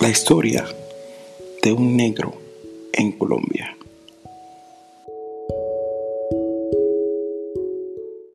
la historia de un negro en Colombia.